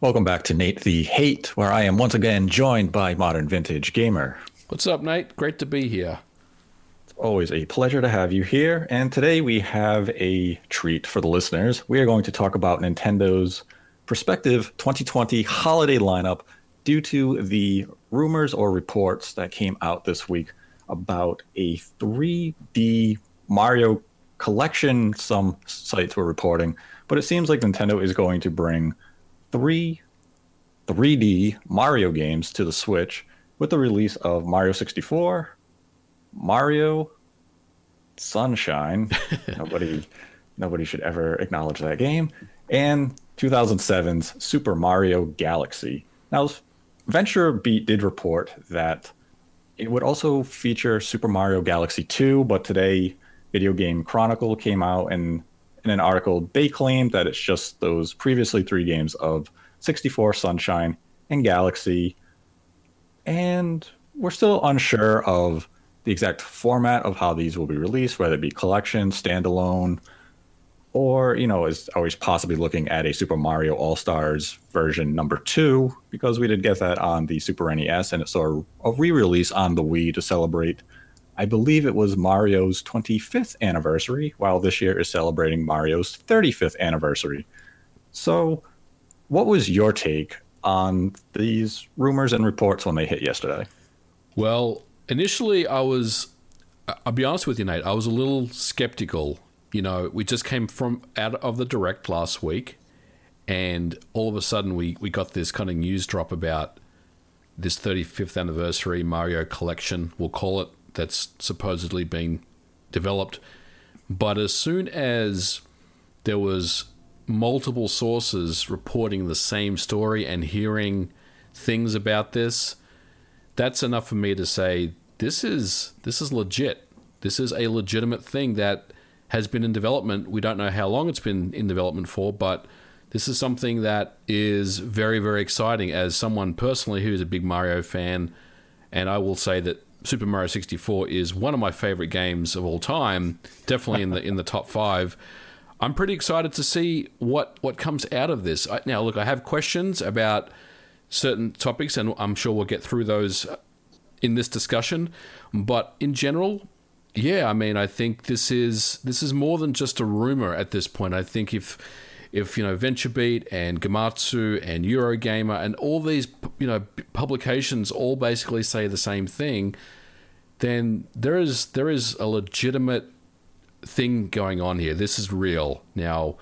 Welcome back to Nate the Hate, where I am once again joined by Modern Vintage Gamer. What's up, Nate? Great to be here. It's always a pleasure to have you here. And today we have a treat for the listeners. We are going to talk about Nintendo's prospective 2020 holiday lineup due to the rumors or reports that came out this week about a 3D Mario collection, some sites were reporting. But it seems like Nintendo is going to bring three 3D Mario games to the Switch with the release of Mario 64, Mario Sunshine. nobody nobody should ever acknowledge that game. And 2007's Super Mario Galaxy. Now, VentureBeat did report that it would also feature Super Mario Galaxy 2, but today Video Game Chronicle came out and in an article they claim that it's just those previously three games of 64 Sunshine and Galaxy. And we're still unsure of the exact format of how these will be released, whether it be collection, standalone, or, you know, is always possibly looking at a Super Mario All Stars version number two, because we did get that on the Super NES and it's saw a re release on the Wii to celebrate, I believe it was Mario's 25th anniversary, while this year is celebrating Mario's 35th anniversary. So, what was your take on these rumors and reports when they hit yesterday? Well, initially, I was, I'll be honest with you, Nate, I was a little skeptical. You know, we just came from out of the direct last week, and all of a sudden, we, we got this kind of news drop about this 35th anniversary Mario collection, we'll call it, that's supposedly been developed. But as soon as there was multiple sources reporting the same story and hearing things about this, that's enough for me to say this is this is legit. This is a legitimate thing that has been in development. We don't know how long it's been in development for, but this is something that is very very exciting as someone personally who is a big Mario fan and I will say that Super Mario 64 is one of my favorite games of all time, definitely in the in the top 5. I'm pretty excited to see what what comes out of this. I, now, look, I have questions about certain topics, and I'm sure we'll get through those in this discussion. But in general, yeah, I mean, I think this is this is more than just a rumor at this point. I think if if you know VentureBeat and Gematsu and Eurogamer and all these you know publications all basically say the same thing, then there is there is a legitimate thing going on here. This is real. Now,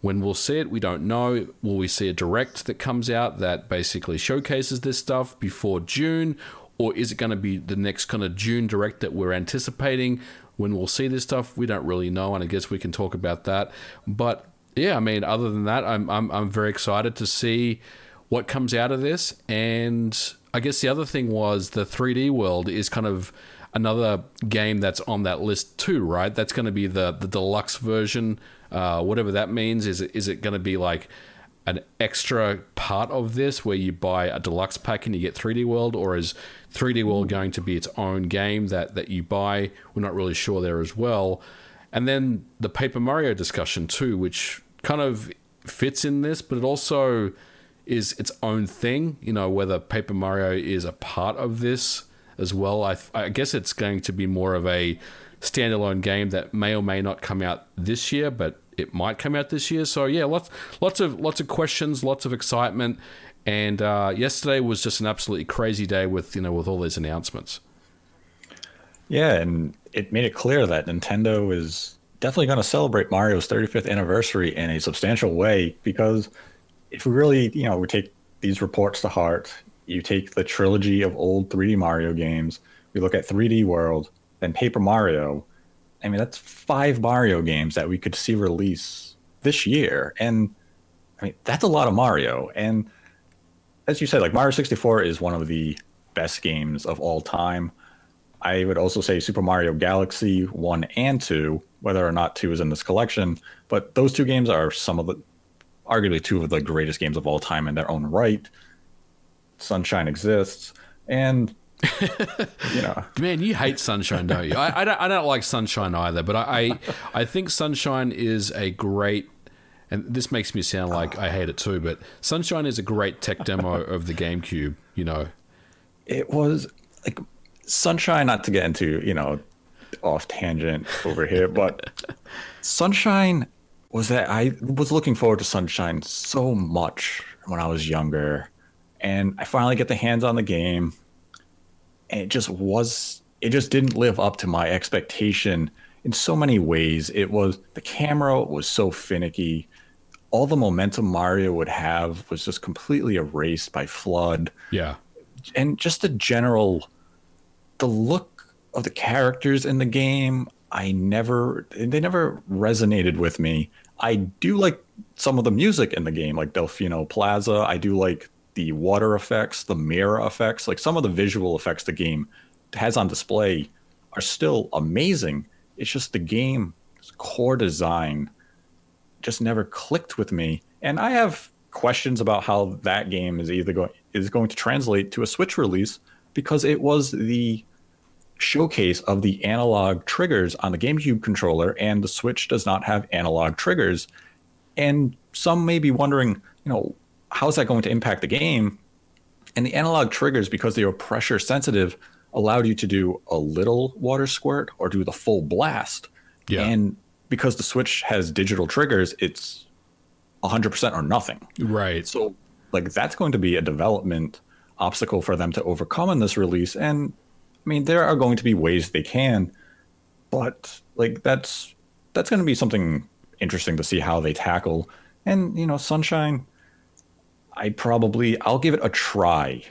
when we'll see it, we don't know. Will we see a direct that comes out that basically showcases this stuff before June? Or is it going to be the next kind of June direct that we're anticipating? When we'll see this stuff, we don't really know, and I guess we can talk about that. But yeah, I mean, other than that, I'm I'm, I'm very excited to see what comes out of this. And I guess the other thing was the 3D world is kind of another game that's on that list too, right? That's going to be the the deluxe version, uh, whatever that means. Is it is it going to be like an extra part of this where you buy a deluxe pack and you get 3D World, or is 3D World going to be its own game that that you buy? We're not really sure there as well. And then the Paper Mario discussion too, which kind of fits in this, but it also is its own thing. You know, whether Paper Mario is a part of this as well. I, I guess it's going to be more of a standalone game that may or may not come out this year, but it might come out this year. So yeah, lots lots of lots of questions, lots of excitement, and uh, yesterday was just an absolutely crazy day with you know with all these announcements. Yeah, and it made it clear that Nintendo is definitely going to celebrate Mario's 35th anniversary in a substantial way because if we really, you know, we take these reports to heart, you take the trilogy of old 3D Mario games, we look at 3D World, then Paper Mario. I mean, that's five Mario games that we could see release this year. And I mean, that's a lot of Mario. And as you said, like Mario 64 is one of the best games of all time. I would also say Super Mario Galaxy 1 and 2, whether or not 2 is in this collection, but those two games are some of the arguably two of the greatest games of all time in their own right. Sunshine exists, and you know, man, you hate Sunshine, don't you? I, I, don't. I don't like Sunshine either, but I, I, I think Sunshine is a great and this makes me sound like I hate it too, but Sunshine is a great tech demo of the GameCube. You know, it was like Sunshine. Not to get into you know off tangent over here, but Sunshine was that I was looking forward to Sunshine so much when I was younger, and I finally get the hands on the game, and it just was it just didn't live up to my expectation in so many ways. It was the camera was so finicky. All the momentum Mario would have was just completely erased by FLUDD. Yeah. And just the general the look of the characters in the game, I never they never resonated with me. I do like some of the music in the game, like Delfino Plaza. I do like the water effects, the mirror effects, like some of the visual effects the game has on display are still amazing. It's just the game core design just never clicked with me. And I have questions about how that game is either going is going to translate to a Switch release because it was the showcase of the analog triggers on the GameCube controller and the Switch does not have analog triggers. And some may be wondering, you know, how is that going to impact the game? And the analog triggers because they were pressure sensitive allowed you to do a little water squirt or do the full blast. Yeah. And because the Switch has digital triggers, it's 100% or nothing. Right. So, like, that's going to be a development obstacle for them to overcome in this release. And I mean, there are going to be ways they can, but like, that's that's going to be something interesting to see how they tackle. And, you know, Sunshine, I probably, I'll give it a try.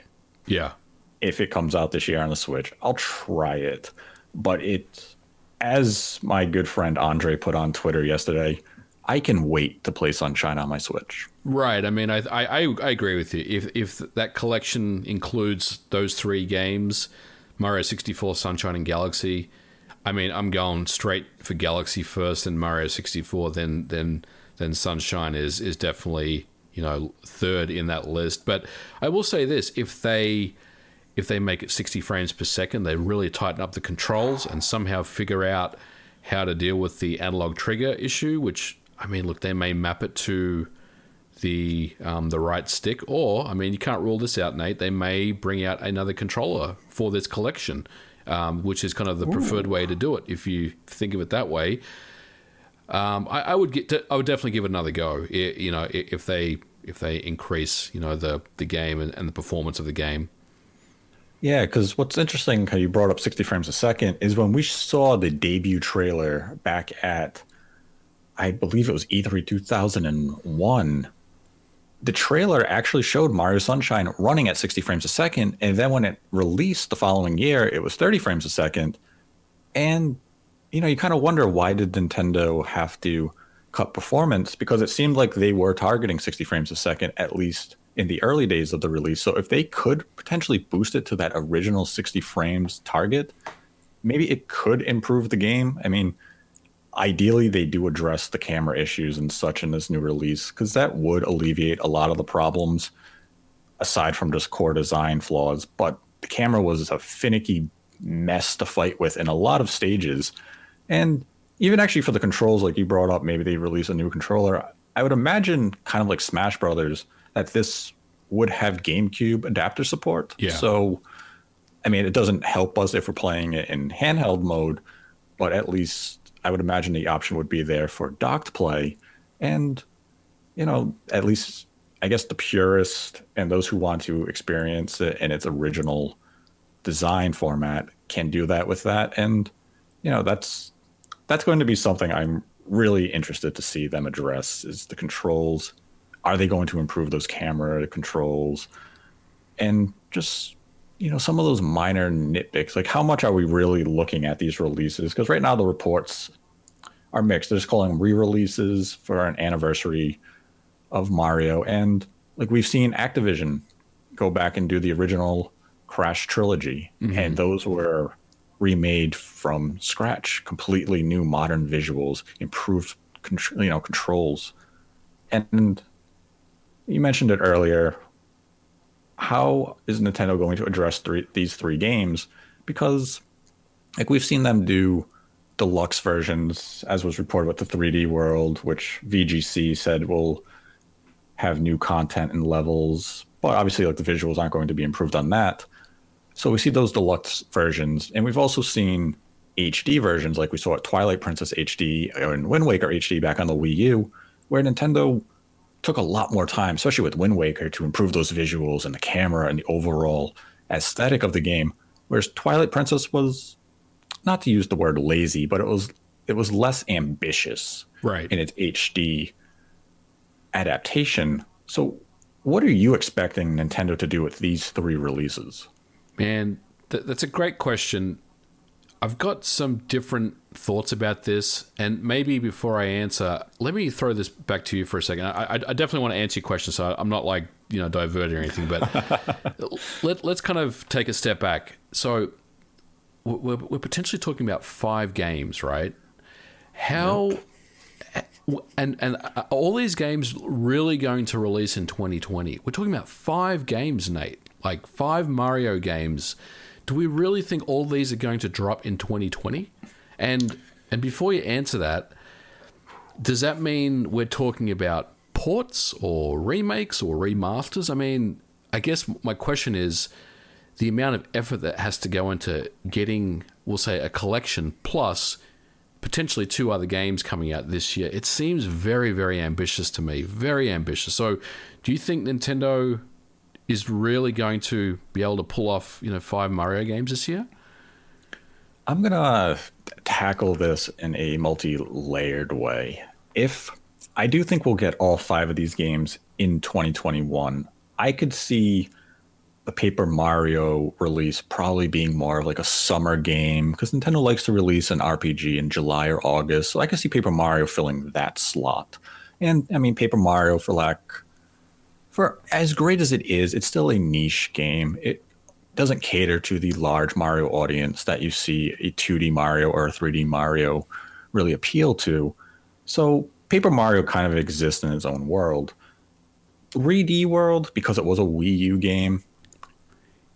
Yeah if it comes out this year on the Switch. I'll try it. But it, as my good friend Andre put on Twitter yesterday, I can wait to play Sunshine on my Switch. Right. I mean, I I, I agree with you. If if that collection includes those three games, Mario sixty four, Sunshine, and Galaxy, I mean, I'm going straight for Galaxy first, and Mario sixty four. Then then then Sunshine is is definitely you know third in that list. But I will say this: if they if they make it 60 frames per second, they really tighten up the controls and somehow figure out how to deal with the analog trigger issue. Which I mean, look, they may map it to the um, the right stick, or I mean, you can't rule this out, Nate. They may bring out another controller for this collection, um, which is kind of the Ooh. preferred way to do it if you think of it that way. Um, I, I, would get to, I would definitely give it another go. It, you know, if they if they increase you know the the game and, and the performance of the game. Yeah, because what's interesting, how you brought up 60 frames a second, is when we saw the debut trailer back at, I believe it was E3 2001, the trailer actually showed Mario Sunshine running at 60 frames a second. And then when it released the following year, it was 30 frames a second. And, you know, you kind of wonder why did Nintendo have to cut performance? Because it seemed like they were targeting 60 frames a second, at least in the early days of the release. So if they could potentially boost it to that original 60 frames target, maybe it could improve the game. I mean, ideally they do address the camera issues and such in this new release because that would alleviate a lot of the problems aside from just core design flaws. But the camera was a finicky mess to fight with in a lot of stages. And even actually for the controls, like you brought up, maybe they release a new controller. I would imagine kind of like Smash Brothers that this would have GameCube adapter support. Yeah. So, I mean, it doesn't help us if we're playing it in handheld mode, but at least I would imagine the option would be there for docked play. And, you know, at least I guess the purist and those who want to experience it in its original design format can do that with that. And, you know, that's that's going to be something I'm really interested to see them address is the controls are they going to improve those camera controls and just you know some of those minor nitpicks like how much are we really looking at these releases because right now the reports are mixed they're just calling them re-releases for an anniversary of mario and like we've seen activision go back and do the original crash trilogy mm-hmm. and those were remade from scratch completely new modern visuals improved you know controls and you mentioned it earlier. How is Nintendo going to address three, these three games? Because, like, we've seen them do deluxe versions, as was reported with the 3D World, which VGC said will have new content and levels, but obviously, like the visuals aren't going to be improved on that. So we see those deluxe versions, and we've also seen HD versions, like we saw at Twilight Princess HD and Wind Waker HD back on the Wii U, where Nintendo took a lot more time, especially with Wind Waker, to improve those visuals and the camera and the overall aesthetic of the game. Whereas Twilight Princess was, not to use the word lazy, but it was it was less ambitious right. in its HD adaptation. So, what are you expecting Nintendo to do with these three releases? Man, th- that's a great question. I've got some different thoughts about this, and maybe before I answer, let me throw this back to you for a second. I, I, definitely want to answer your question, so I'm not like you know diverting or anything, but let, let's kind of take a step back. So we're, we're potentially talking about five games, right? How yep. and and uh, all these games really going to release in 2020? We're talking about five games, Nate, like five Mario games do we really think all these are going to drop in 2020? And and before you answer that, does that mean we're talking about ports or remakes or remasters? I mean, I guess my question is the amount of effort that has to go into getting, we'll say, a collection plus potentially two other games coming out this year. It seems very, very ambitious to me. Very ambitious. So, do you think Nintendo is really going to be able to pull off, you know, five Mario games this year? I'm gonna tackle this in a multi-layered way. If I do think we'll get all five of these games in 2021, I could see the Paper Mario release probably being more of like a summer game because Nintendo likes to release an RPG in July or August. So I could see Paper Mario filling that slot. And I mean, Paper Mario, for lack for as great as it is, it's still a niche game. It doesn't cater to the large Mario audience that you see a 2D Mario or a 3D Mario really appeal to. So Paper Mario kind of exists in its own world. 3D World, because it was a Wii U game,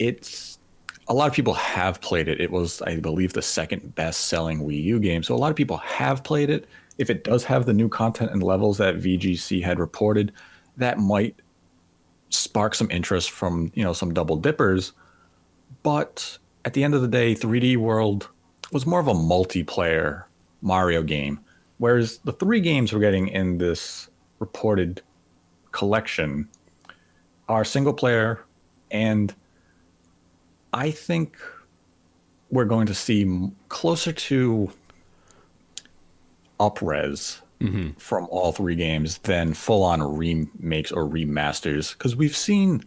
it's a lot of people have played it. It was, I believe, the second best selling Wii U game. So a lot of people have played it. If it does have the new content and levels that VGC had reported, that might spark some interest from you know some double dippers. But at the end of the day 3d world was more of a multiplayer mario game whereas the three games we're getting in this reported collection are single player and i think we're going to see closer to upres mm-hmm. from all three games than full on remakes or remasters. Because we've seen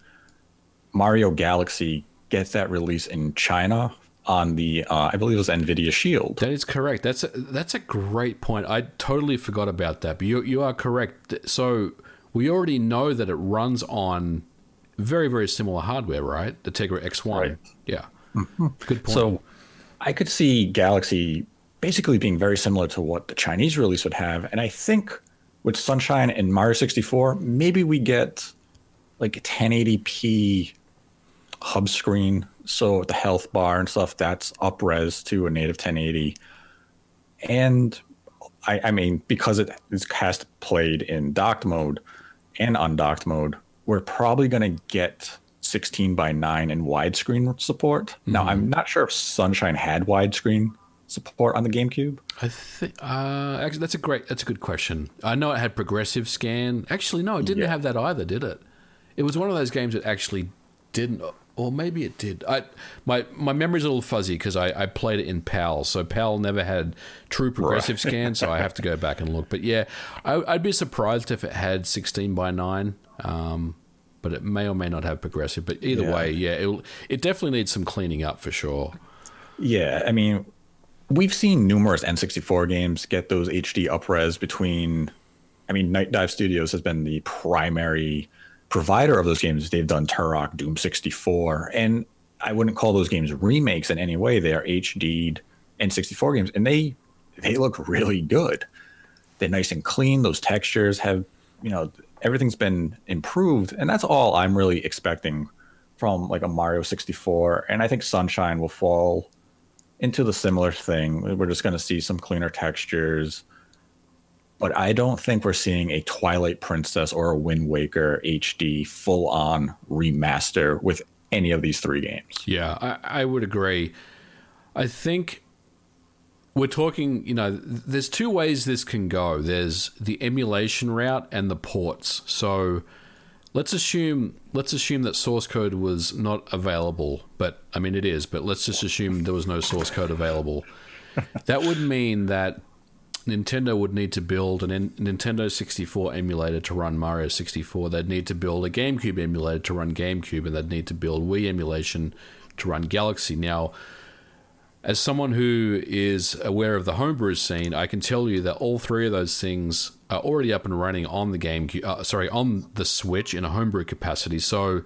Mario Galaxy get that release in China on the uh, I believe it was Nvidia Shield. That is correct. That's a, that's a great point. I totally forgot about that. But you you are correct. So we already know that it runs on very very similar hardware, right? The Tegra X1. Right. Yeah. Mm-hmm. Good point. So I could see Galaxy basically being very similar to what the Chinese release would have. And I think with Sunshine and Mario 64, maybe we get like a 1080p HUD screen. So the health bar and stuff, that's up res to a native 1080. And I, I mean, because it is cast played in docked mode and undocked mode, we're probably going to get 16 by 9 and widescreen support. Mm-hmm. Now, I'm not sure if Sunshine had widescreen support on the GameCube? I think uh, actually that's a great that's a good question. I know it had progressive scan. Actually, no, it didn't yeah. have that either, did it? It was one of those games that actually didn't, or maybe it did. I my my memory's a little fuzzy because I, I played it in PAL, so PAL never had true progressive right. scan, so I have to go back and look. But yeah, I, would be surprised if it had sixteen by nine. Um, but it may or may not have progressive. But either yeah. way, yeah, it it definitely needs some cleaning up for sure. Yeah, I mean, we've seen numerous N64 games get those HD upres between. I mean, Nightdive Studios has been the primary provider of those games. They've done Turok, Doom 64, and I wouldn't call those games remakes in any way. They are HD'd N64 games, and they they look really good. They're nice and clean. Those textures have, you know, everything's been improved, and that's all I'm really expecting from like a Mario 64. And I think Sunshine will fall into the similar thing. We're just going to see some cleaner textures. But I don't think we're seeing a Twilight Princess or a Wind Waker HD full on remaster with any of these three games. Yeah, I, I would agree. I think we're talking, you know, there's two ways this can go. There's the emulation route and the ports. So let's assume let's assume that source code was not available, but I mean it is, but let's just assume there was no source code available. that would mean that Nintendo would need to build an Nintendo 64 emulator to run Mario 64. They'd need to build a GameCube emulator to run GameCube, and they'd need to build Wii emulation to run Galaxy. Now, as someone who is aware of the homebrew scene, I can tell you that all three of those things are already up and running on the game, uh, sorry, on the Switch in a homebrew capacity. So,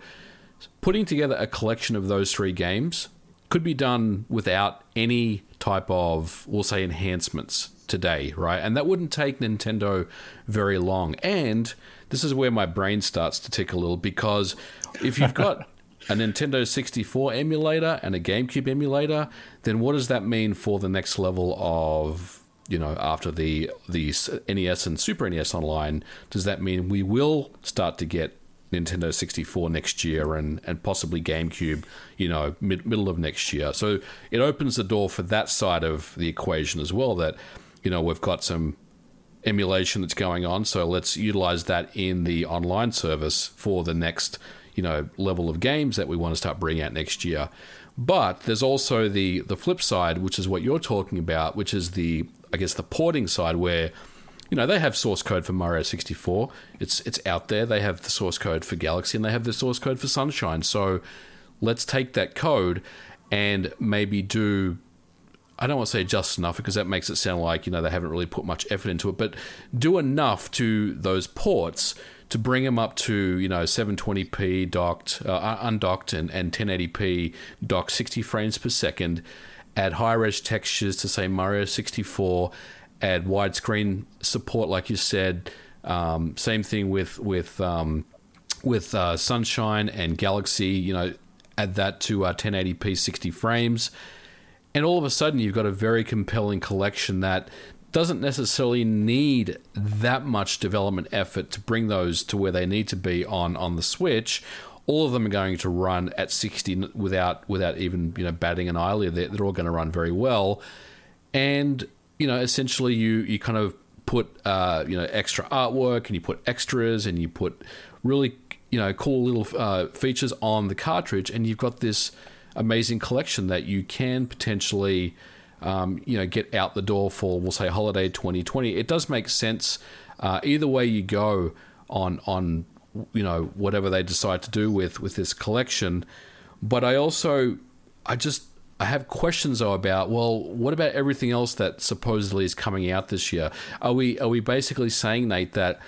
putting together a collection of those three games could be done without any type of, we'll say, enhancements today, right? And that wouldn't take Nintendo very long. And this is where my brain starts to tick a little because if you've got a Nintendo 64 emulator and a GameCube emulator, then what does that mean for the next level of you know after the the NES and Super NES online? Does that mean we will start to get Nintendo 64 next year and, and possibly GameCube, you know, mid, middle of next year. So it opens the door for that side of the equation as well. That you know we've got some emulation that's going on, so let's utilize that in the online service for the next you know level of games that we want to start bringing out next year. But there's also the the flip side, which is what you're talking about, which is the I guess the porting side where you know they have source code for Mario 64. It's it's out there. They have the source code for Galaxy and they have the source code for Sunshine. So let's take that code and maybe do I don't want to say just enough because that makes it sound like you know they haven't really put much effort into it, but do enough to those ports to bring them up to you know 720p docked, uh, undocked, and, and 1080p docked 60 frames per second. Add high res textures to say Mario 64. Add widescreen support, like you said. Um, same thing with with um, with uh, Sunshine and Galaxy. You know, add that to uh, 1080p 60 frames, and all of a sudden you've got a very compelling collection that doesn't necessarily need that much development effort to bring those to where they need to be on on the Switch. All of them are going to run at 60 without without even you know batting an eyelid. They're, they're all going to run very well, and you know essentially you you kind of put uh, you know extra artwork and you put extras and you put really you know cool little uh, features on the cartridge, and you've got this amazing collection that you can potentially um, you know, get out the door for, we'll say, holiday 2020. It does make sense uh, either way you go on on you know whatever they decide to do with with this collection. But I also, I just I have questions though about well, what about everything else that supposedly is coming out this year? Are we are we basically saying Nate that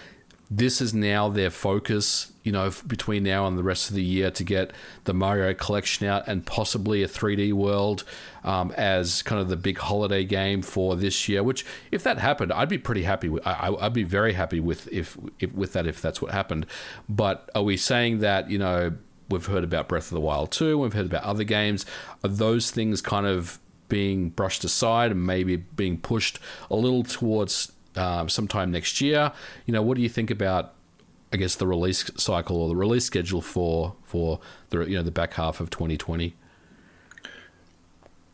this is now their focus, you know, between now and the rest of the year to get the Mario collection out and possibly a 3D world um, as kind of the big holiday game for this year. Which, if that happened, I'd be pretty happy. With, I, would be very happy with if, if with that if that's what happened. But are we saying that you know we've heard about Breath of the Wild 2, we've heard about other games? Are those things kind of being brushed aside and maybe being pushed a little towards uh, sometime next year. You know, what do you think about? I guess the release cycle or the release schedule for for the you know the back half of 2020.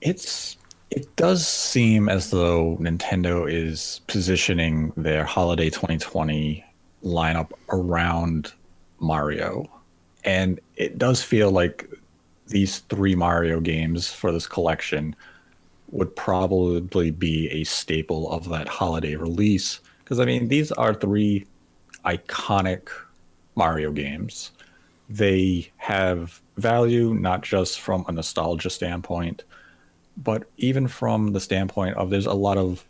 It's it does seem as though Nintendo is positioning their holiday 2020 lineup around Mario. And it does feel like these three Mario games for this collection would probably be a staple of that holiday release. Because, I mean, these are three iconic Mario games. They have value not just from a nostalgia standpoint, but even from the standpoint of there's a lot of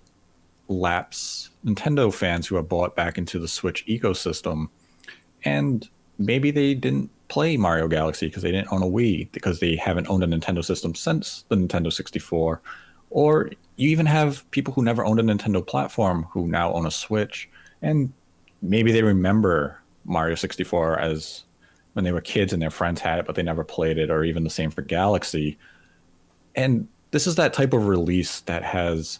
lapse Nintendo fans who have bought back into the Switch ecosystem. And maybe they didn't play Mario Galaxy because they didn't own a Wii, because they haven't owned a Nintendo system since the Nintendo 64, or you even have people who never owned a Nintendo platform who now own a Switch, and maybe they remember Mario 64 as when they were kids and their friends had it, but they never played it, or even the same for Galaxy. And this is that type of release that has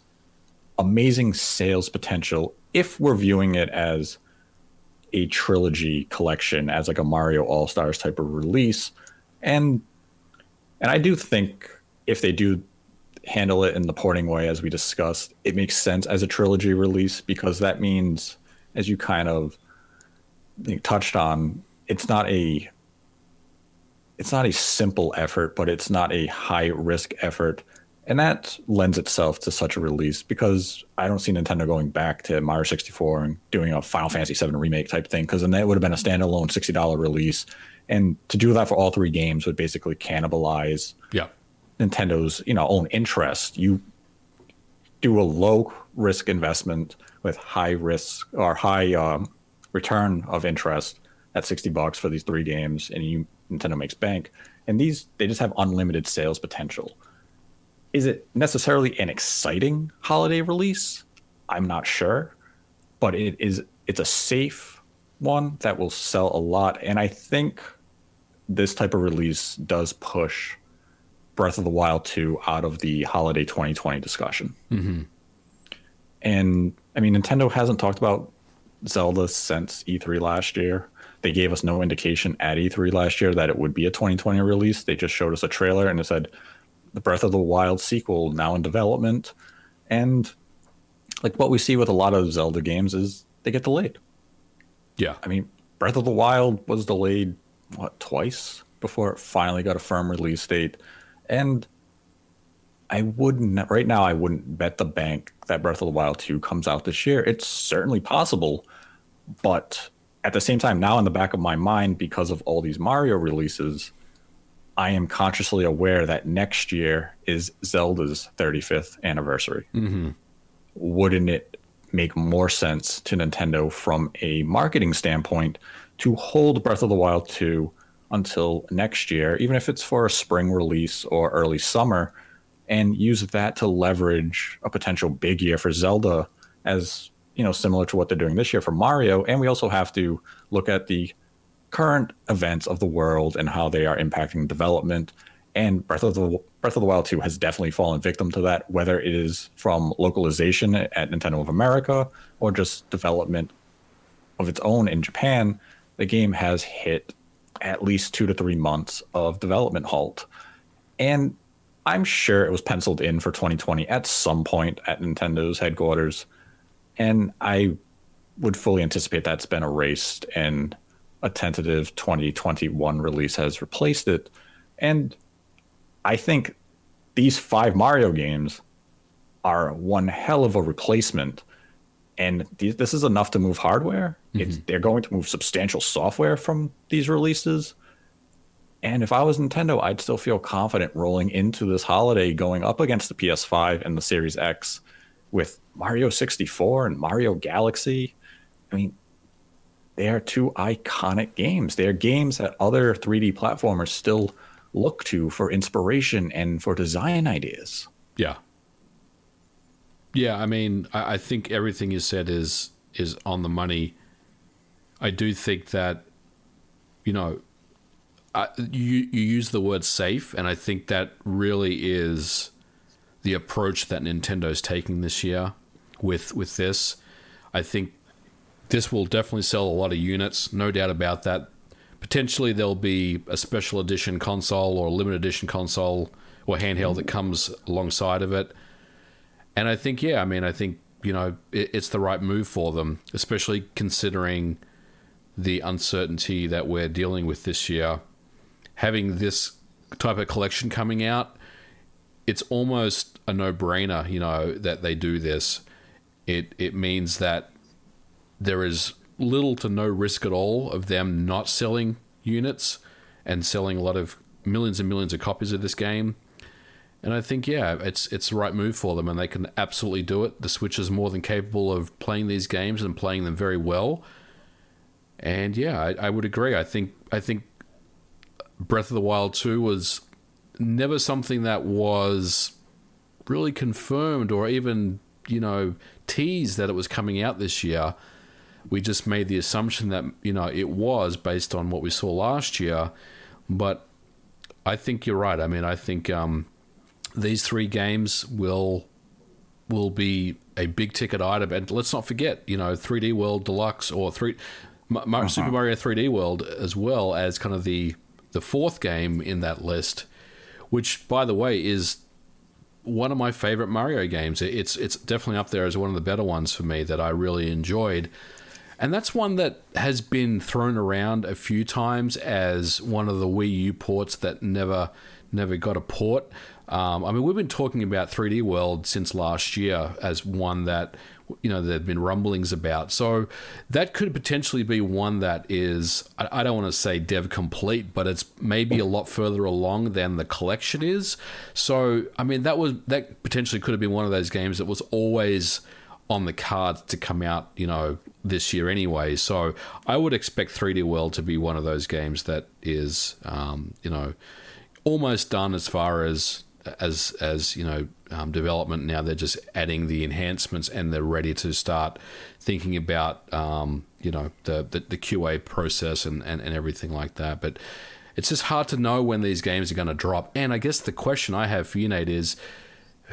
amazing sales potential if we're viewing it as a trilogy collection as like a Mario All Stars type of release. And and I do think if they do handle it in the porting way as we discussed, it makes sense as a trilogy release because that means as you kind of touched on, it's not a it's not a simple effort, but it's not a high risk effort and that lends itself to such a release because I don't see Nintendo going back to Mario 64 and doing a Final Fantasy 7 remake type thing because then that would have been a standalone $60 release. And to do that for all three games would basically cannibalize yeah. Nintendo's, you know, own interest. You do a low risk investment with high risk or high um, return of interest at 60 bucks for these three games and you Nintendo makes bank. And these they just have unlimited sales potential is it necessarily an exciting holiday release? I'm not sure, but it is it's a safe one that will sell a lot and I think this type of release does push Breath of the Wild 2 out of the holiday 2020 discussion. Mm-hmm. And I mean, Nintendo hasn't talked about Zelda since E3 last year. They gave us no indication at E3 last year that it would be a 2020 release. They just showed us a trailer and it said the Breath of the Wild sequel now in development. And like what we see with a lot of Zelda games is they get delayed. Yeah. I mean, Breath of the Wild was delayed what twice before it finally got a firm release date. And I wouldn't right now I wouldn't bet the bank that Breath of the Wild 2 comes out this year. It's certainly possible, but at the same time now in the back of my mind because of all these Mario releases, I am consciously aware that next year is Zelda's 35th anniversary. Mm-hmm. Wouldn't it make more sense to Nintendo from a marketing standpoint to hold Breath of the Wild 2 until next year, even if it's for a spring release or early summer, and use that to leverage a potential big year for Zelda as you know similar to what they're doing this year for Mario and we also have to look at the current events of the world and how they are impacting development. And Breath of the Breath of the Wild 2 has definitely fallen victim to that, whether it is from localization at Nintendo of America or just development of its own in Japan. The game has hit at least two to three months of development halt. And I'm sure it was penciled in for 2020 at some point at Nintendo's headquarters. And I would fully anticipate that's been erased and a tentative 2021 release has replaced it. And I think these five Mario games are one hell of a replacement. And th- this is enough to move hardware. Mm-hmm. It's, they're going to move substantial software from these releases. And if I was Nintendo, I'd still feel confident rolling into this holiday going up against the PS5 and the Series X with Mario 64 and Mario Galaxy. I mean, they are two iconic games. They are games that other 3D platformers still look to for inspiration and for design ideas. Yeah. Yeah, I mean, I, I think everything you said is is on the money. I do think that, you know, I, you you use the word safe, and I think that really is the approach that Nintendo's taking this year with with this. I think this will definitely sell a lot of units, no doubt about that. Potentially, there'll be a special edition console or a limited edition console or handheld that comes alongside of it. And I think, yeah, I mean, I think, you know, it, it's the right move for them, especially considering the uncertainty that we're dealing with this year. Having this type of collection coming out, it's almost a no brainer, you know, that they do this. It, it means that there is little to no risk at all of them not selling units and selling a lot of millions and millions of copies of this game. And I think, yeah, it's it's the right move for them, and they can absolutely do it. The Switch is more than capable of playing these games and playing them very well. And yeah, I, I would agree. I think I think Breath of the Wild two was never something that was really confirmed or even you know teased that it was coming out this year we just made the assumption that you know it was based on what we saw last year, but I think you're right. I mean, I think um, these three games will will be a big ticket item. And let's not forget, you know, 3D World Deluxe or three uh-huh. Super Mario 3D World as well as kind of the the fourth game in that list, which by the way is one of my favorite Mario games. It's it's definitely up there as one of the better ones for me that I really enjoyed. And that's one that has been thrown around a few times as one of the Wii U ports that never never got a port. Um, I mean, we've been talking about 3D World since last year as one that you know there've been rumblings about. So that could potentially be one that is I, I don't want to say dev complete, but it's maybe a lot further along than the collection is. So I mean, that was that potentially could have been one of those games that was always on the cards to come out, you know, this year anyway. So I would expect 3D World to be one of those games that is, um, you know, almost done as far as as as you know um, development now they're just adding the enhancements and they're ready to start thinking about um, you know the, the, the QA process and, and and everything like that. But it's just hard to know when these games are going to drop. And I guess the question I have for you Nate is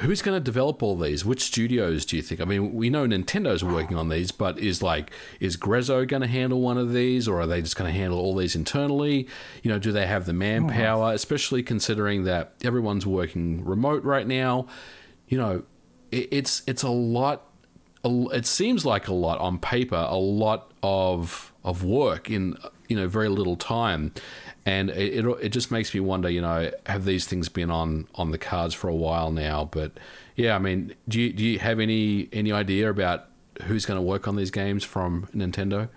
who's going to develop all these? Which studios do you think? I mean, we know Nintendo's working on these, but is like is Grezzo going to handle one of these, or are they just going to handle all these internally? You know, do they have the manpower? Mm. Especially considering that everyone's working remote right now. You know, it, it's it's a lot. It seems like a lot on paper, a lot of of work in you know very little time and it, it, it just makes me wonder. You know, have these things been on on the cards for a while now? But yeah, I mean, do you do you have any any idea about who's going to work on these games from Nintendo?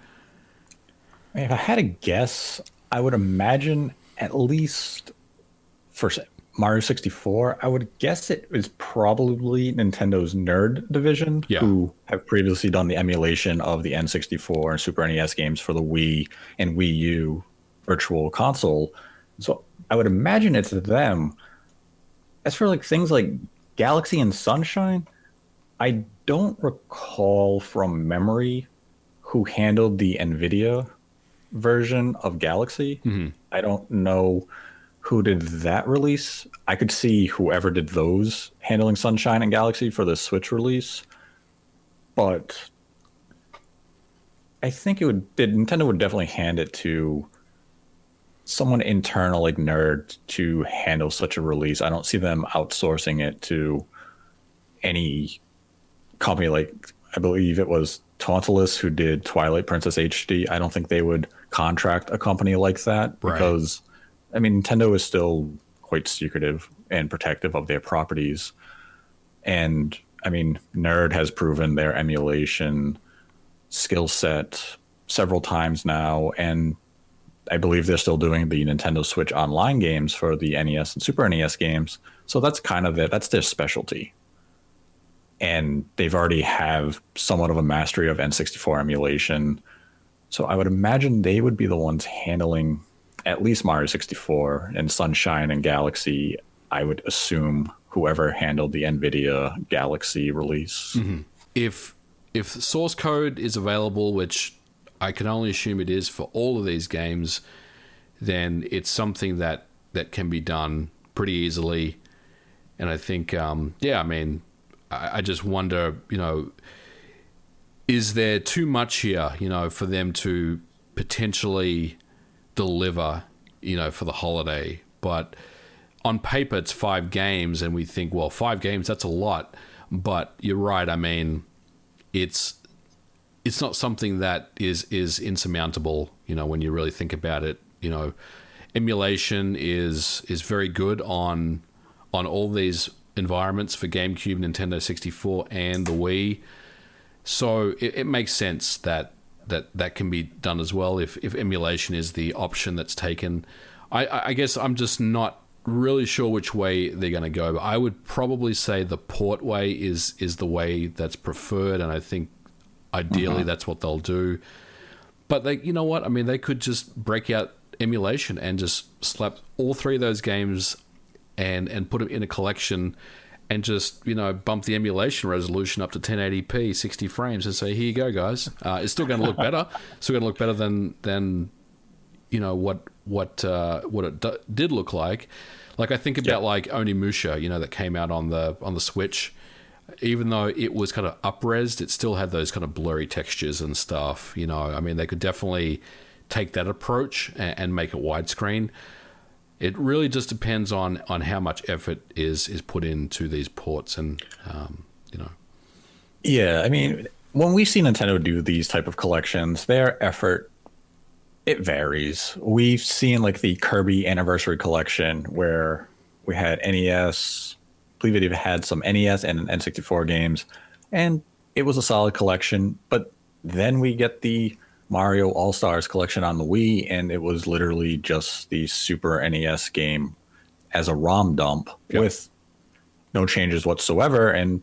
I mean, If I had a guess, I would imagine at least for Mario 64, I would guess it is probably Nintendo's Nerd division, yeah. who have previously done the emulation of the N64 and Super NES games for the Wii and Wii U virtual console. So I would imagine it's them. As for like things like Galaxy and Sunshine, I don't recall from memory who handled the Nvidia version of Galaxy. Mm-hmm. I don't know who did that release. I could see whoever did those handling Sunshine and Galaxy for the Switch release, but I think it would. Nintendo would definitely hand it to someone internal like nerd to handle such a release. I don't see them outsourcing it to any company like I believe it was Tantalus who did Twilight Princess HD. I don't think they would contract a company like that right. because I mean Nintendo is still quite secretive and protective of their properties. And I mean Nerd has proven their emulation skill set several times now and I believe they're still doing the Nintendo Switch online games for the NES and Super NES games. So that's kind of it. That's their specialty. And they've already have somewhat of a mastery of N64 emulation. So I would imagine they would be the ones handling at least Mario 64 and Sunshine and Galaxy. I would assume whoever handled the Nvidia Galaxy release. Mm-hmm. If if source code is available, which I can only assume it is for all of these games, then it's something that that can be done pretty easily. And I think, um, yeah, I mean, I, I just wonder, you know, is there too much here, you know, for them to potentially deliver, you know, for the holiday? But on paper, it's five games, and we think, well, five games, that's a lot. But you're right. I mean, it's it's not something that is is insurmountable. You know, when you really think about it, you know, emulation is is very good on on all these environments for GameCube, Nintendo 64, and the Wii. So it, it makes sense that that that can be done as well if if emulation is the option that's taken. I, I guess I'm just not really sure which way they're going to go. But I would probably say the port way is is the way that's preferred, and I think Ideally, mm-hmm. that's what they'll do. But they, you know what? I mean, they could just break out emulation and just slap all three of those games and and put them in a collection and just you know bump the emulation resolution up to 1080p 60 frames and say here you go guys uh, it's still going to look better still going to look better than than you know what what uh, what it d- did look like. Like I think about like Onimusha, you know, that came out on the on the Switch. Even though it was kind of upresed, it still had those kind of blurry textures and stuff. You know, I mean, they could definitely take that approach and, and make it widescreen. It really just depends on on how much effort is is put into these ports, and um, you know. Yeah, I mean, when we see Nintendo do these type of collections, their effort it varies. We've seen like the Kirby Anniversary Collection where we had NES, It even had some NES and N64 games, and it was a solid collection. But then we get the Mario All Stars collection on the Wii, and it was literally just the Super NES game as a ROM dump Yep. with no changes whatsoever, and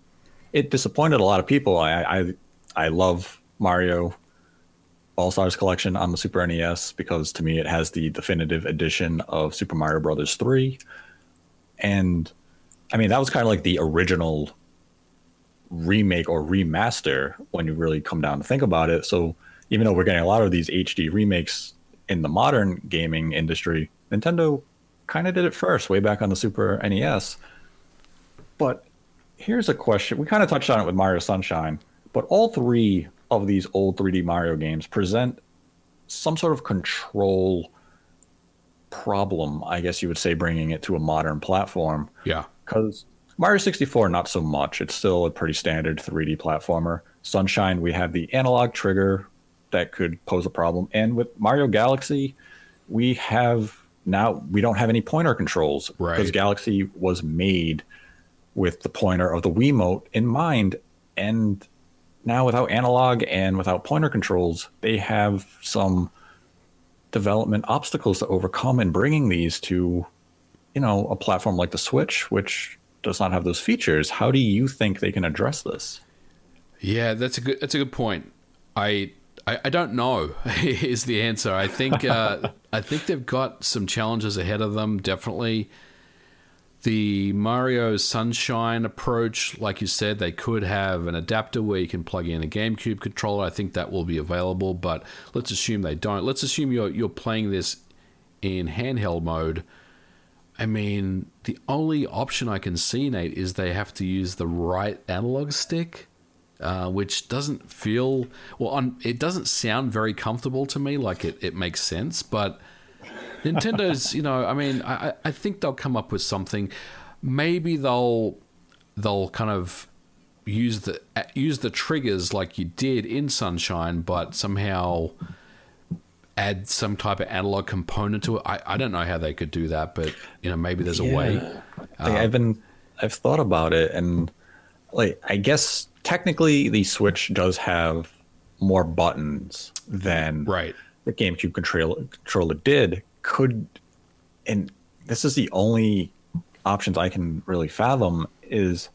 it disappointed a lot of people. I I, I love Mario All Stars collection on the Super NES because to me it has the definitive edition of Super Mario Brothers 3. And I mean, that was kind of like the original remake or remaster when you really come down to think about it. So even though we're getting a lot of these HD remakes in the modern gaming industry, Nintendo kind of did it first way back on the Super NES. But here's a question. We kind of touched on it with Mario Sunshine, but all three of these old 3D Mario games present some sort of control problem, I guess you would say, bringing it to a modern platform. Yeah. Because Mario 64, not so much. It's still a pretty standard 3D platformer. Sunshine, we have the analog trigger that could pose a problem. And with Mario Galaxy, we have now, we don't have any pointer controls Right. because Galaxy was made with the pointer of the Wiimote in mind. And now, without analog and without pointer controls, they have some development obstacles to overcome in bringing these to, you know, a platform like the Switch, which does not have those features. How do you think they can address this? Yeah, that's a good that's a good point. I I, I don't know is the answer. I think uh, I think they've got some challenges ahead of them. Definitely, the Mario Sunshine approach, like you said, they could have an adapter where you can plug in a GameCube controller. I think that will be available, but let's assume they don't. Let's assume you're you're playing this in handheld mode. I mean, the only option I can see, Nate, is they have to use the right analog stick, uh, which doesn't feel well. On it doesn't sound very comfortable to me. Like it, it makes sense, but Nintendo's, you know, I mean, I, I- think they'll come up with something. Maybe they'll they'll kind of use the use the triggers like you did in Sunshine, but somehow add some type of analog component to it. I, I don't know how they could do that, but you know, maybe there's a way. Like, uh, I've been, I've thought about it, and like, I guess technically the Switch does have more buttons than Right. the GameCube controller controller did. Could, and this is the only options I can really fathom is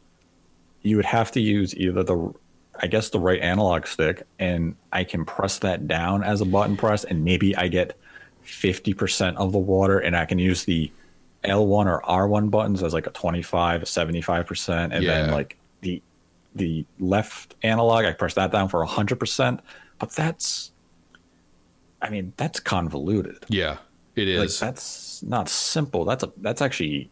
you would have to use either the I guess the right analog stick and I can press that down as a button press and maybe I get 50% of the water and I can use the L1 or R1 buttons as like a 25, a 75% and Yeah. then like the the left analog I press that down for 100%, but that's I mean, that's convoluted Yeah, It is. like that's not simple that's a that's actually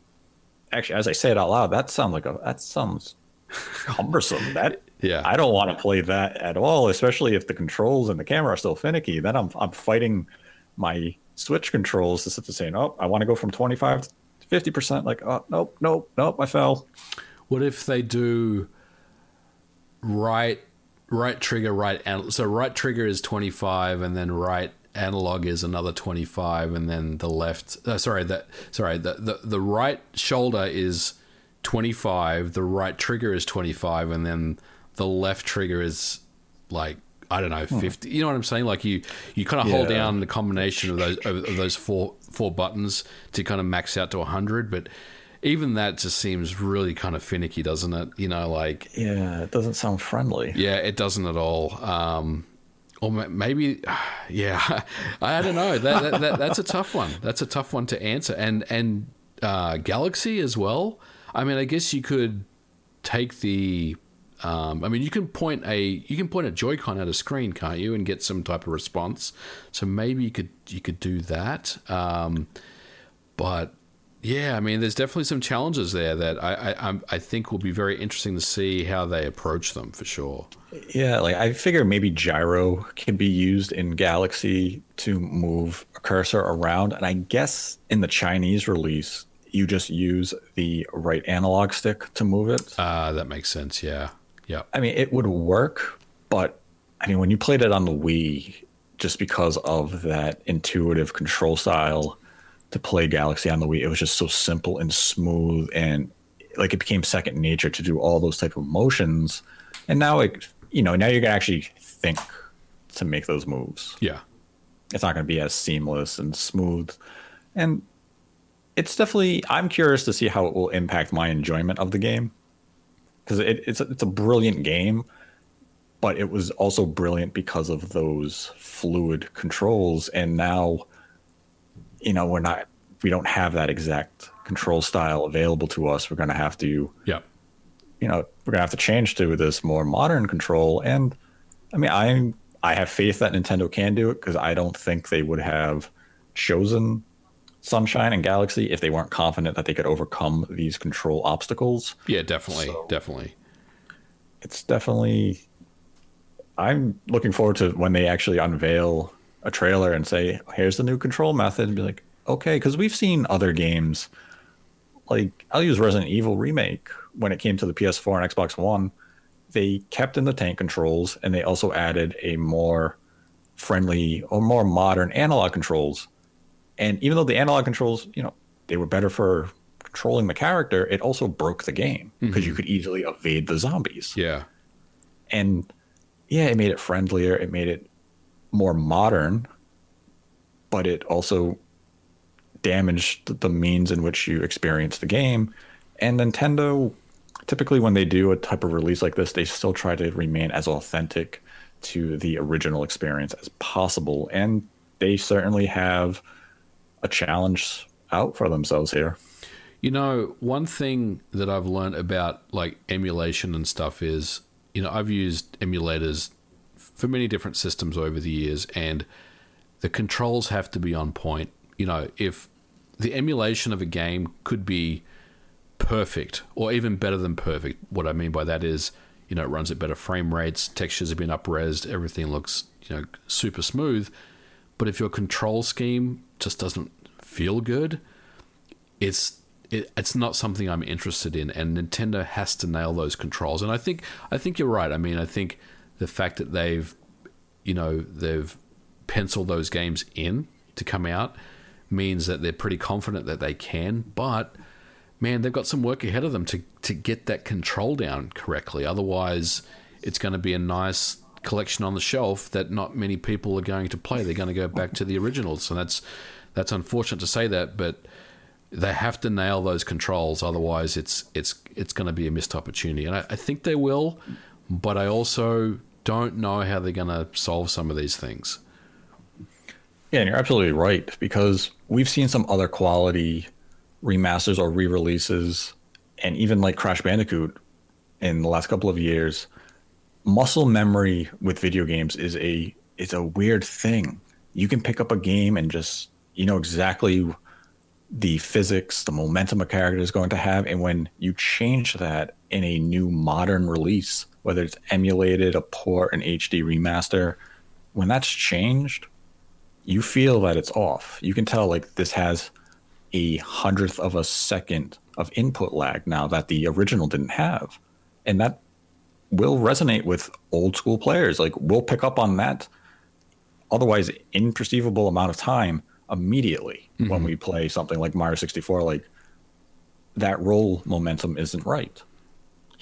actually as i say it out loud that sounds like a that sounds cumbersome that Yeah. i don't want to play that at all especially if the controls and the camera are still finicky then i'm i'm fighting my switch controls to sit there saying oh i want to go from 25 to 50% like oh nope nope nope i fell What if they do right right trigger right an- so right trigger is 25 and then right analog is another 25 and then the left uh, sorry that sorry the, the the right shoulder is 25 the right trigger is 25 and then the left trigger is like I don't know 50 you know what I'm saying? Like you you kind of hold down the combination of those of, of those four four buttons to kind of max out to 100 but even that just seems really kind of finicky doesn't it? You know like yeah it doesn't sound friendly. Yeah it doesn't at all. Um or maybe yeah i don't know. That, that, that that's a tough one. That's a tough one to answer. And and uh galaxy as well? I mean i guess you could take the Um, I mean, you can point a you can point a Joy-Con at a screen, can't you, and get some type of response. So maybe you could you could do that. Um, but yeah, I mean, there's definitely some challenges there that I, I I think will be very interesting to see how they approach them for sure. Yeah, like I figure maybe gyro can be used in Galaxy to move a cursor around, and I guess in the Chinese release, you just use the right analog stick to move it. Ah, uh, that makes sense. Yeah, yeah. I mean, it would work, but I mean, when you played it on the Wii, just because of that intuitive control style to play Galaxy on the Wii. It was just so simple and smooth, and like it became second nature to do all those type of motions. And now, it, you know, now you can actually think to make those moves. Yeah, it's not going to be as seamless and smooth, and it's definitely. I'm curious to see how it will impact my enjoyment of the game because it, it's a, it's a brilliant game, but it was also brilliant because of those fluid controls, and now you know, we're not, we don't have that exact control style available to us. We're going to have to, yeah, you know, we're going to have to change to this more modern control. And I mean, I'm, I have faith that Nintendo can do it because I don't think they would have chosen Sunshine and Galaxy if they weren't confident that they could overcome these control obstacles. Yeah, definitely, so definitely. It's definitely. I'm looking forward to when they actually unveil a trailer and say, "Here's the new control method," and be like, "Okay," because we've seen other games. Like I'll use Resident Evil remake when it came to the PS4 and Xbox One. They kept in the tank controls and they also added a more friendly or more modern analog controls. And even though the analog controls, you know, they were better for controlling the character, it also broke the game because mm-hmm. you could easily evade the zombies. Yeah. And yeah, it made it friendlier. It made it more modern, but it also damaged the means in which you experience the game. And Nintendo, typically when they do a type of release like this, they still try to remain as authentic to the original experience as possible. And they certainly have a challenge out for themselves here. You know, one thing that I've learned about like emulation and stuff is, you know, I've used emulators for many different systems over the years, and the controls have to be on point. You know, if the emulation of a game could be perfect or even better than perfect, what I mean by that is, you know, it runs at better frame rates, textures have been upresed, everything looks, you know, super smooth. But if your control scheme just doesn't feel good, it's it, it's not something I'm interested in, and Nintendo has to nail those controls. And I think I think you're right. I mean, I think the fact that they've, you know, they've penciled those games in to come out means that they're pretty confident that they can. But man, they've got some work ahead of them to to get that control down correctly. Otherwise, it's going to be a nice collection on the shelf that not many people are going to play. They're going to go back to the originals, and that's that's unfortunate to say that, but they have to nail those controls. Otherwise, it's it's it's going to be a missed opportunity, and I, I think they will but I also don't know how they're going to solve some of these things. Yeah, and you're absolutely right because we've seen some other quality remasters or re-releases, and even like Crash Bandicoot in the last couple of years. Muscle memory with video games is a it's a weird thing. You can pick up a game and just you know exactly the physics, the momentum a character is going to have, and when you change that in a new modern release, whether it's emulated, a port, an HD remaster, when that's changed, you feel that it's off. You can tell like this has a hundredth of a second of input lag now that the original didn't have. And that will resonate with old school players. Like we'll pick up on that otherwise imperceivable amount of time immediately mm-hmm. when we play something like Mario 64 like that roll momentum isn't right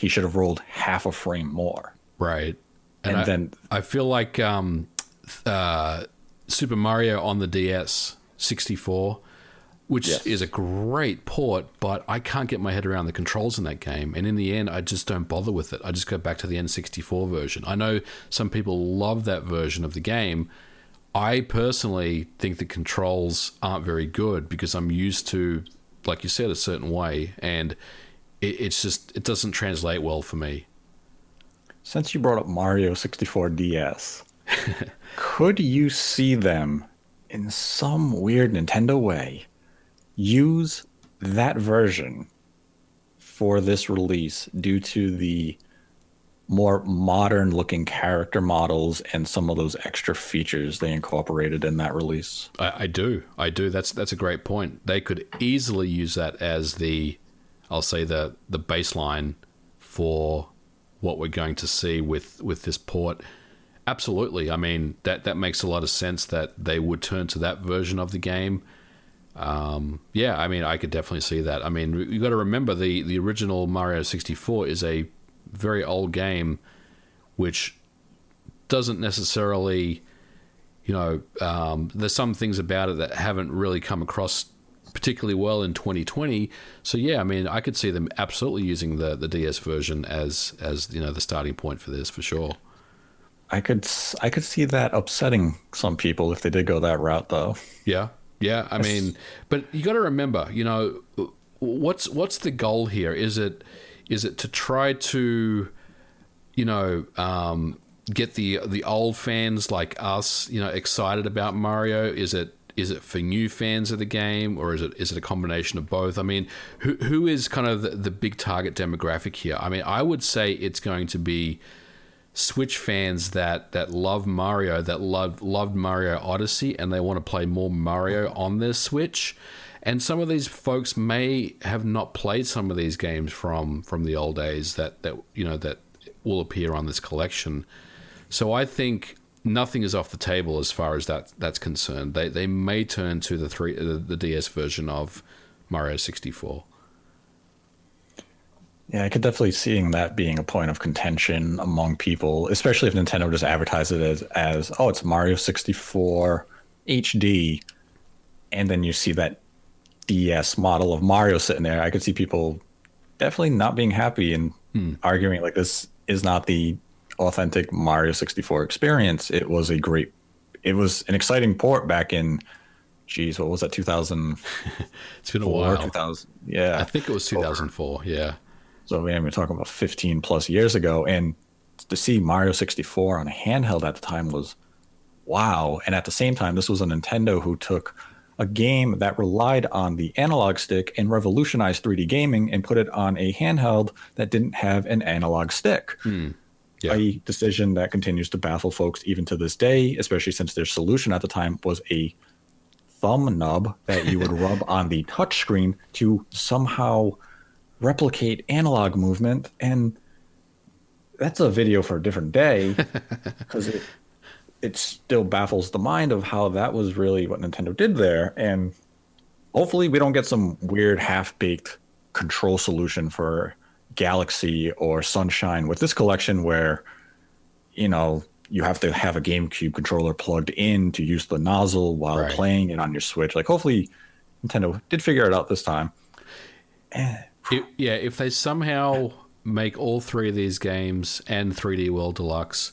he should have rolled half a frame more. Right. And, and I, then I feel like um, uh, Super Mario on the DS 64, which yes. is a great port, but I can't get my head around the controls in that game. And in the end, I just don't bother with it. I just go back to the N64 version. I know some people love that version of the game. I personally think the controls aren't very good because I'm used to, like you said, a certain way. And it, it's just it doesn't translate well for me. since you brought up Mario 64 DS, could you see them in some weird Nintendo way use that version for this release due to the more modern looking character models and some of those extra features they incorporated in that release. I, I, do, I do. That's that's a great point. They could easily use that as the, I'll say the the baseline for what we're going to see with with this port. Absolutely. I mean that that makes a lot of sense that they would turn to that version of the game. Um, yeah, I mean I could definitely see that. I mean you got to remember the the original Mario 64 is a very old game, which doesn't necessarily, you know, um, there's some things about it that haven't really come across particularly well in 2020. So yeah, I mean, I could see them absolutely using the the DS version as as you know the starting point for this for sure. I could I could see that upsetting some people if they did go that route though. Yeah. Yeah, I mean, but you got to remember, you know, what's what's the goal here? Is it is it to try to, you know, um, get the the old fans like us, you know, excited about Mario? Is it is it for new fans of the game, or is it is it a combination of both? I mean, who who is kind of the, the big target demographic here? I mean, I would say it's going to be Switch fans that that love Mario, that love loved Mario Odyssey, and they want to play more Mario on their Switch. And some of these folks may have not played some of these games from from the old days that that you know that will appear on this collection. So I think nothing is off the table as far as that that's concerned. They they may turn to the three the, the DS version of Mario 64. Yeah, I could definitely seeing that being a point of contention among people, especially if Nintendo just advertises it as, as oh, it's Mario 64 HD, and then you see that DS model of Mario sitting there. I could see people definitely not being happy and hmm. arguing like this is not the authentic Mario 64 experience. It was a great, it was an exciting port back in, geez, what was that, 2000? it's been a while. 2000, yeah. I think it was 2004, yeah. So man, we're talking about 15 plus years ago. And to see Mario 64 on a handheld at the time was wow. And at the same time, this was a Nintendo who took a game that relied on the analog stick and revolutionized 3D gaming and put it on a handheld that didn't have an analog stick. Hmm yeah. a decision that continues to baffle folks even to this day, especially since their solution at the time was a thumb nub that you would rub on the touchscreen to somehow replicate analog movement. And that's a video for a different day because it it still baffles the mind of how that was really what Nintendo did there. And hopefully we don't get some weird half baked control solution for Galaxy or Sunshine with this collection where, you know, you have to have a GameCube controller plugged in to use the nozzle while right. playing it on your Switch. Like, hopefully, Nintendo did figure it out this time. Eh. It, yeah, if they somehow make all three of these games and 3D World Deluxe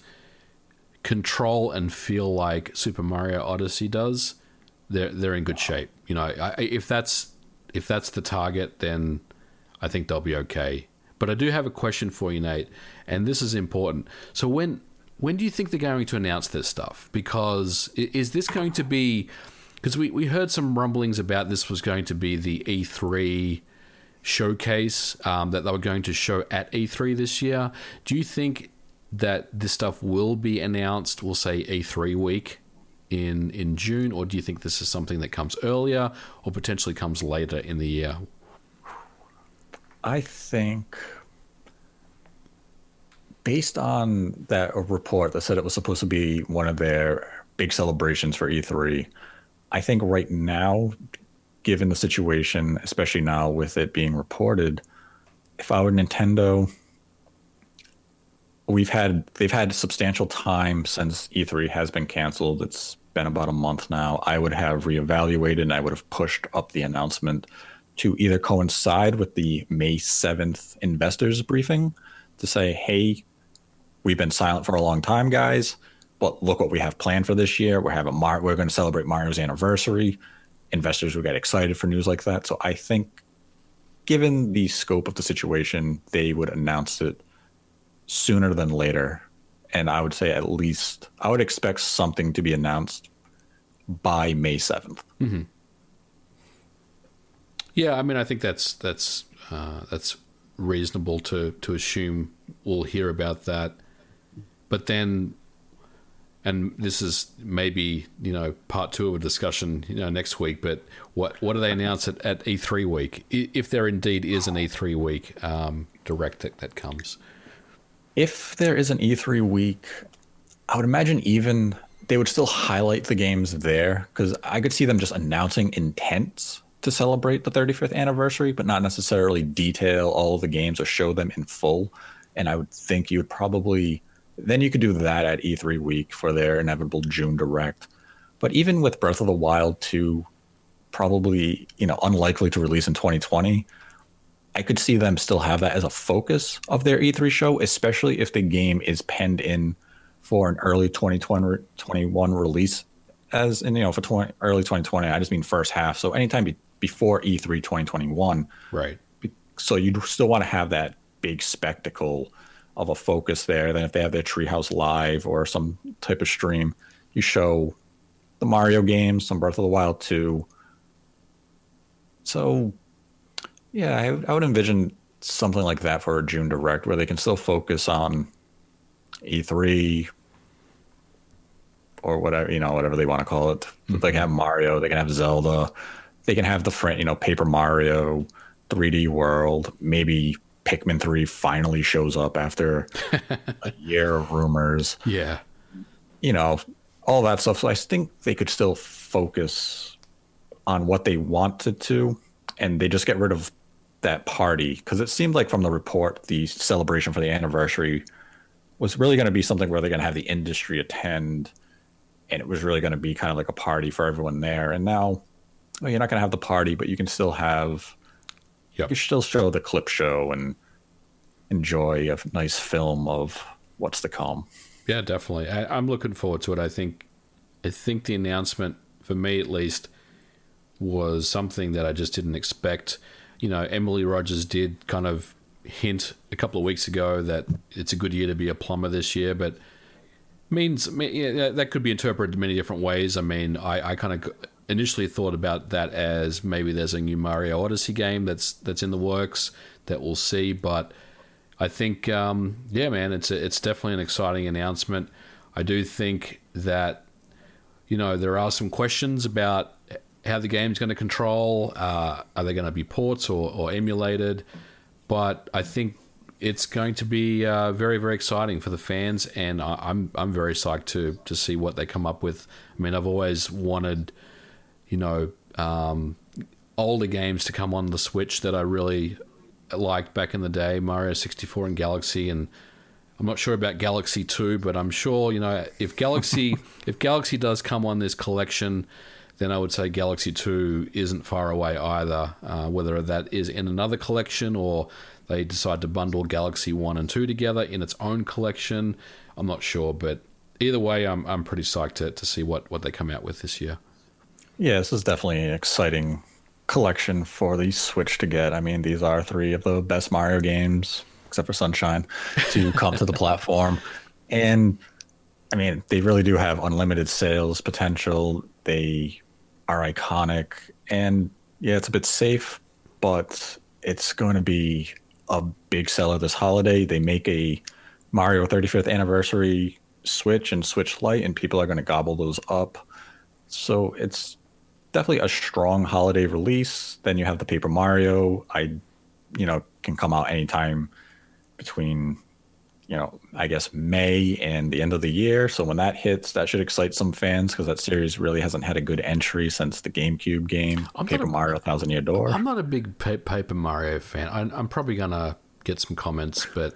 control and feel like Super Mario Odyssey does, they're they're in good shape. You know, I, if that's if that's the target, then I think they'll be okay. But I do have a question for you, Nate, and this is important. So when when do you think they're going to announce this stuff? Because is this going to be because we, we heard some rumblings about this was going to be the E3 showcase um, that they were going to show at E3 this year. Do you think that this stuff will be announced, we'll say E3 week in in June, or do you think this is something that comes earlier or potentially comes later in the year? I think based on that report that said it was supposed to be one of their big celebrations for E3, I think right now, given the situation, especially now with it being reported, if I were Nintendo, we've had they've had substantial time since E3 has been canceled. It's been about a month now. I would have reevaluated and I would have pushed up the announcement to either coincide with the May 7th investors briefing to say, hey, we've been silent for a long time, guys, but look what we have planned for this year. We're having Mar- we're going to celebrate Mario's anniversary. Investors will get excited for news like that. So I think, given the scope of the situation, they would announce it sooner than later. And I would say at least I would expect something to be announced by May 7th. Mm-hmm. Yeah, I mean, I think that's that's uh, that's reasonable to to assume we'll hear about that. But then, and this is maybe you know part two of a discussion you know next week. But what what do they announce at, at E3 week if there indeed is an E3 week um, direct that, that comes? If there is an E3 week, I would imagine even they would still highlight the games there because I could see them just announcing intents to celebrate the 35th anniversary, but not necessarily detail all the games or show them in full. And I would think you would probably then you could do that at E3 week for their inevitable June direct. But even with Breath of the Wild 2 probably, you know, unlikely to release in 2020, I could see them still have that as a focus of their E3 show, especially if the game is penned in for an early 2021 release as in you know for 20, early 2020 i just mean first half so anytime be, before E3 2021. Right. So you still want to have that big spectacle of a focus there. Then if they have their Treehouse Live or some type of stream, you show the Mario games, some Breath of the Wild 2. So, yeah, I, I would envision something like that for a June Direct where they can still focus on E3 or whatever, you know, whatever they want to call it. Mm-hmm. They can have Mario, they can have Zelda, they can have the friend, you know, Paper Mario, 3D World, maybe Pikmin 3 finally shows up after a year of rumors. Yeah. You know, all that stuff. So I think they could still focus on what they wanted to, and they just get rid of that party because it seemed like from the report, the celebration for the anniversary was really going to be something where they're going to have the industry attend, and it was really going to be kind of like a party for everyone there. And now well, you're not going to have the party, but you can still have. Yep. You still show the clip show and enjoy a nice film of what's to come. Yeah, definitely. I, I'm looking forward to it. I think, I think the announcement for me at least was something that I just didn't expect. You know, Emily Rogers did kind of hint a couple of weeks ago that it's a good year to be a plumber this year, but means yeah, that could be interpreted many different ways. I mean, I, I kind of initially thought about that as maybe there's a new Mario Odyssey game that's that's in the works that we'll see. But I think, um, yeah, man, it's a, it's definitely an exciting announcement. I do think that you know there are some questions about how the game's going to control. Uh, are they going to be ports or, or emulated? But I think it's going to be uh, very very exciting for the fans, and I, I'm I'm very psyched to to see what they come up with. I mean, I've always wanted you know, um, older games to come on the Switch that I really liked back in the day, Mario 64 and Galaxy, and I'm not sure about Galaxy 2, but I'm sure you know if Galaxy if Galaxy does come on this collection, then I would say Galaxy 2 isn't far away either. Uh, whether that is in another collection or they decide to bundle Galaxy 1 and 2 together in its own collection, I'm not sure, but either way, I'm I'm pretty psyched to, to see what, what they come out with this year. Yeah, this is definitely an exciting collection for the Switch to get. I mean, these are three of the best Mario games, except for Sunshine, to come to the platform. And I mean, they really do have unlimited sales potential. They are iconic. And yeah, it's a bit safe, but it's going to be a big seller this holiday. They make a Mario 35th anniversary Switch and Switch Lite, and people are going to gobble those up. So it's definitely a strong holiday release. Then you have the Paper Mario. I, you know, can come out anytime between, you know, I guess May and the end of the year. So when that hits, that should excite some fans because that series really hasn't had a good entry since the GameCube game, I'm Paper a, Mario Thousand Year Door. I'm not a big Paper Mario fan. I, I'm probably gonna get some comments, but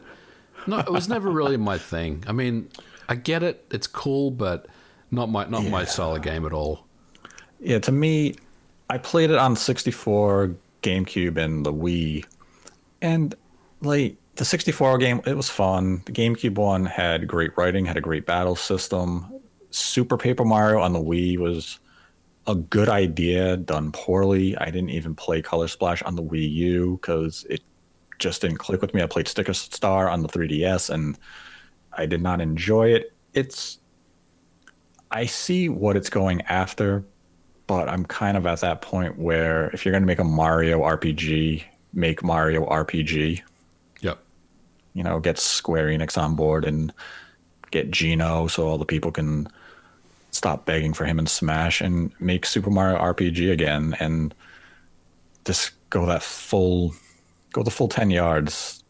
no, it was never really my thing. I mean, I get it; it's cool, but not my not yeah. my style of game at all. Yeah, to me, I played it on 64, GameCube, and the Wii, and like the 64 game, it was fun. The GameCube one had great writing, had a great battle system. Super Paper Mario on the Wii was a good idea done poorly. I didn't even play Color Splash on the Wii U because it just didn't click with me. I played Sticker Star on the 3DS and I did not enjoy it. It's I see what it's going after, but I'm kind of at that point where if you're going to make a Mario RPG, make Mario RPG. You know, get Square Enix on board and get Geno so all the people can stop begging for him in Smash and make Super Mario RPG again and just go that full go the full 10 yards.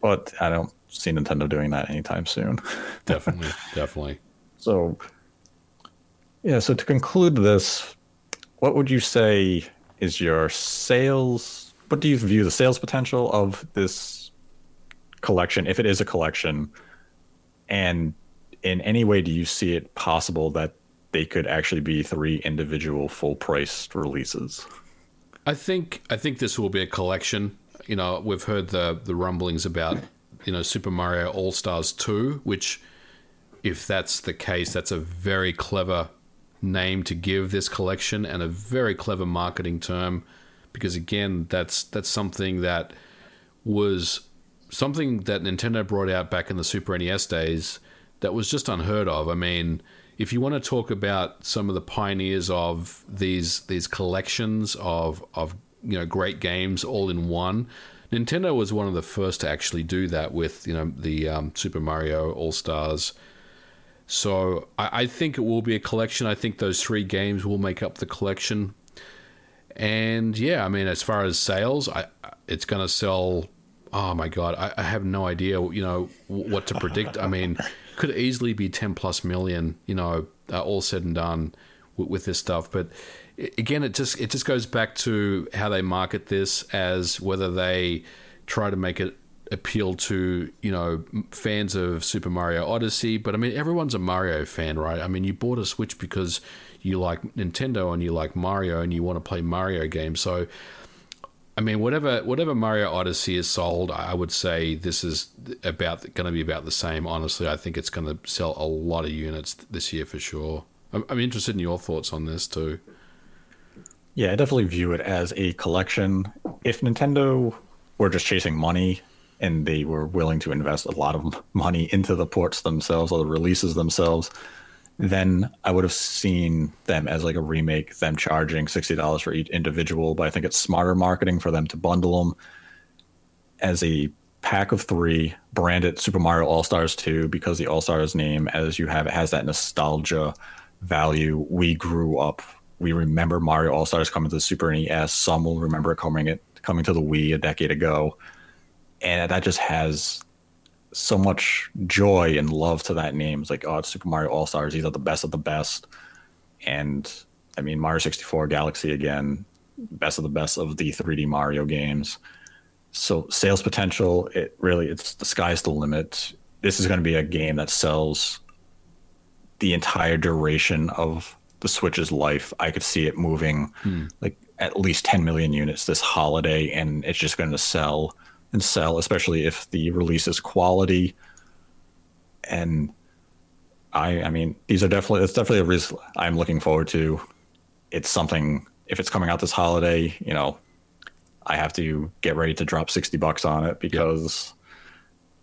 But I don't see Nintendo doing that anytime soon. definitely, definitely. So yeah, so to conclude this, what would you say is your sales what do you view the sales potential of this collection if it is a collection and in any way do you see it possible that they could actually be three individual full priced releases? I think I think this will be a collection. You know, we've heard the the rumblings about you know Super Mario All Stars two, which if that's the case, that's a very clever name to give this collection and a very clever marketing term because again, that's that's something that was something that Nintendo brought out back in the Super NES days that was just unheard of. I mean, if you want to talk about some of the pioneers of these these collections of of you know great games all in one, Nintendo was one of the first to actually do that with you know the um, Super Mario All Stars. So I, I think it will be a collection. I think those three games will make up the collection. And yeah, I mean, as far as sales, I, it's going to sell. Oh my god, I, I have no idea. You know what to predict. I mean could easily be 10 plus million, you know, uh, all said and done with, with this stuff. But again, it just it just goes back to how they market this as whether they try to make it appeal to you know fans of Super Mario Odyssey. But I mean, everyone's a Mario fan, right? I mean, you bought a Switch because you like Nintendo and you like Mario and you want to play Mario games. So I mean, whatever whatever Mario Odyssey is sold, I would say this is about going to be about the same. Honestly, I think it's going to sell a lot of units this year for sure. I'm, I'm interested in your thoughts on this too. Yeah, I definitely view it as a collection. If Nintendo were just chasing money and they were willing to invest a lot of money into the ports themselves or the releases themselves, then I would have seen them as like a remake, them charging $60 for each individual. But I think it's smarter marketing for them to bundle them as a pack of three, branded Super Mario All Stars 2, because the All Stars name, as you have, it has that nostalgia value. We grew up, we remember Mario All Stars coming to the Super NES. Some will remember it coming it coming to the Wii a decade ago. And that just has so much joy and love to that name. It's like, oh, it's Super Mario All Stars. These are the best of the best. And I mean, Mario 64 Galaxy again, best of the best of the 3D Mario games. So sales potential, it really, it's the sky's the limit. This is going to be a game that sells the entire duration of the Switch's life. I could see it moving hmm. like at least 10 million units this holiday, and it's just going to sell and sell, especially if the release is quality. And I, I mean, these are definitely it's definitely a reason I'm looking forward to. It's something if it's coming out this holiday, you know, I have to get ready to drop sixty bucks on it because yep.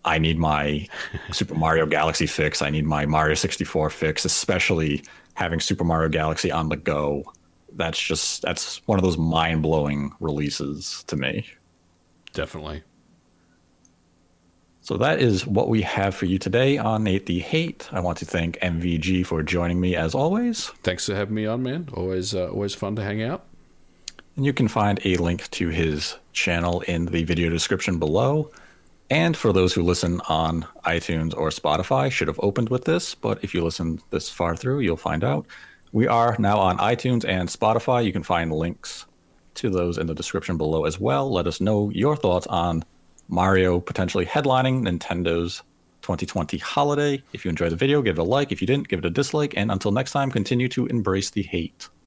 I need my Super Mario Galaxy fix. I need my Mario 64 fix, especially having Super Mario Galaxy on the go. That's just that's one of those mind blowing releases to me. Definitely. So that is what we have for you today on Nate the Hate. I want to thank MVG for joining me as always. Thanks for having me on, man. Always, uh, always fun to hang out. And you can find a link to his channel in the video description below. And for those who listen on iTunes or Spotify, should have opened with this, but if you listen this far through, you'll find out. We are now on iTunes and Spotify. You can find links to those in the description below as well. Let us know your thoughts on Mario potentially headlining Nintendo's 2020 holiday. If you enjoyed the video, give it a like. If you didn't, give it a dislike. And until next time, continue to embrace the hate.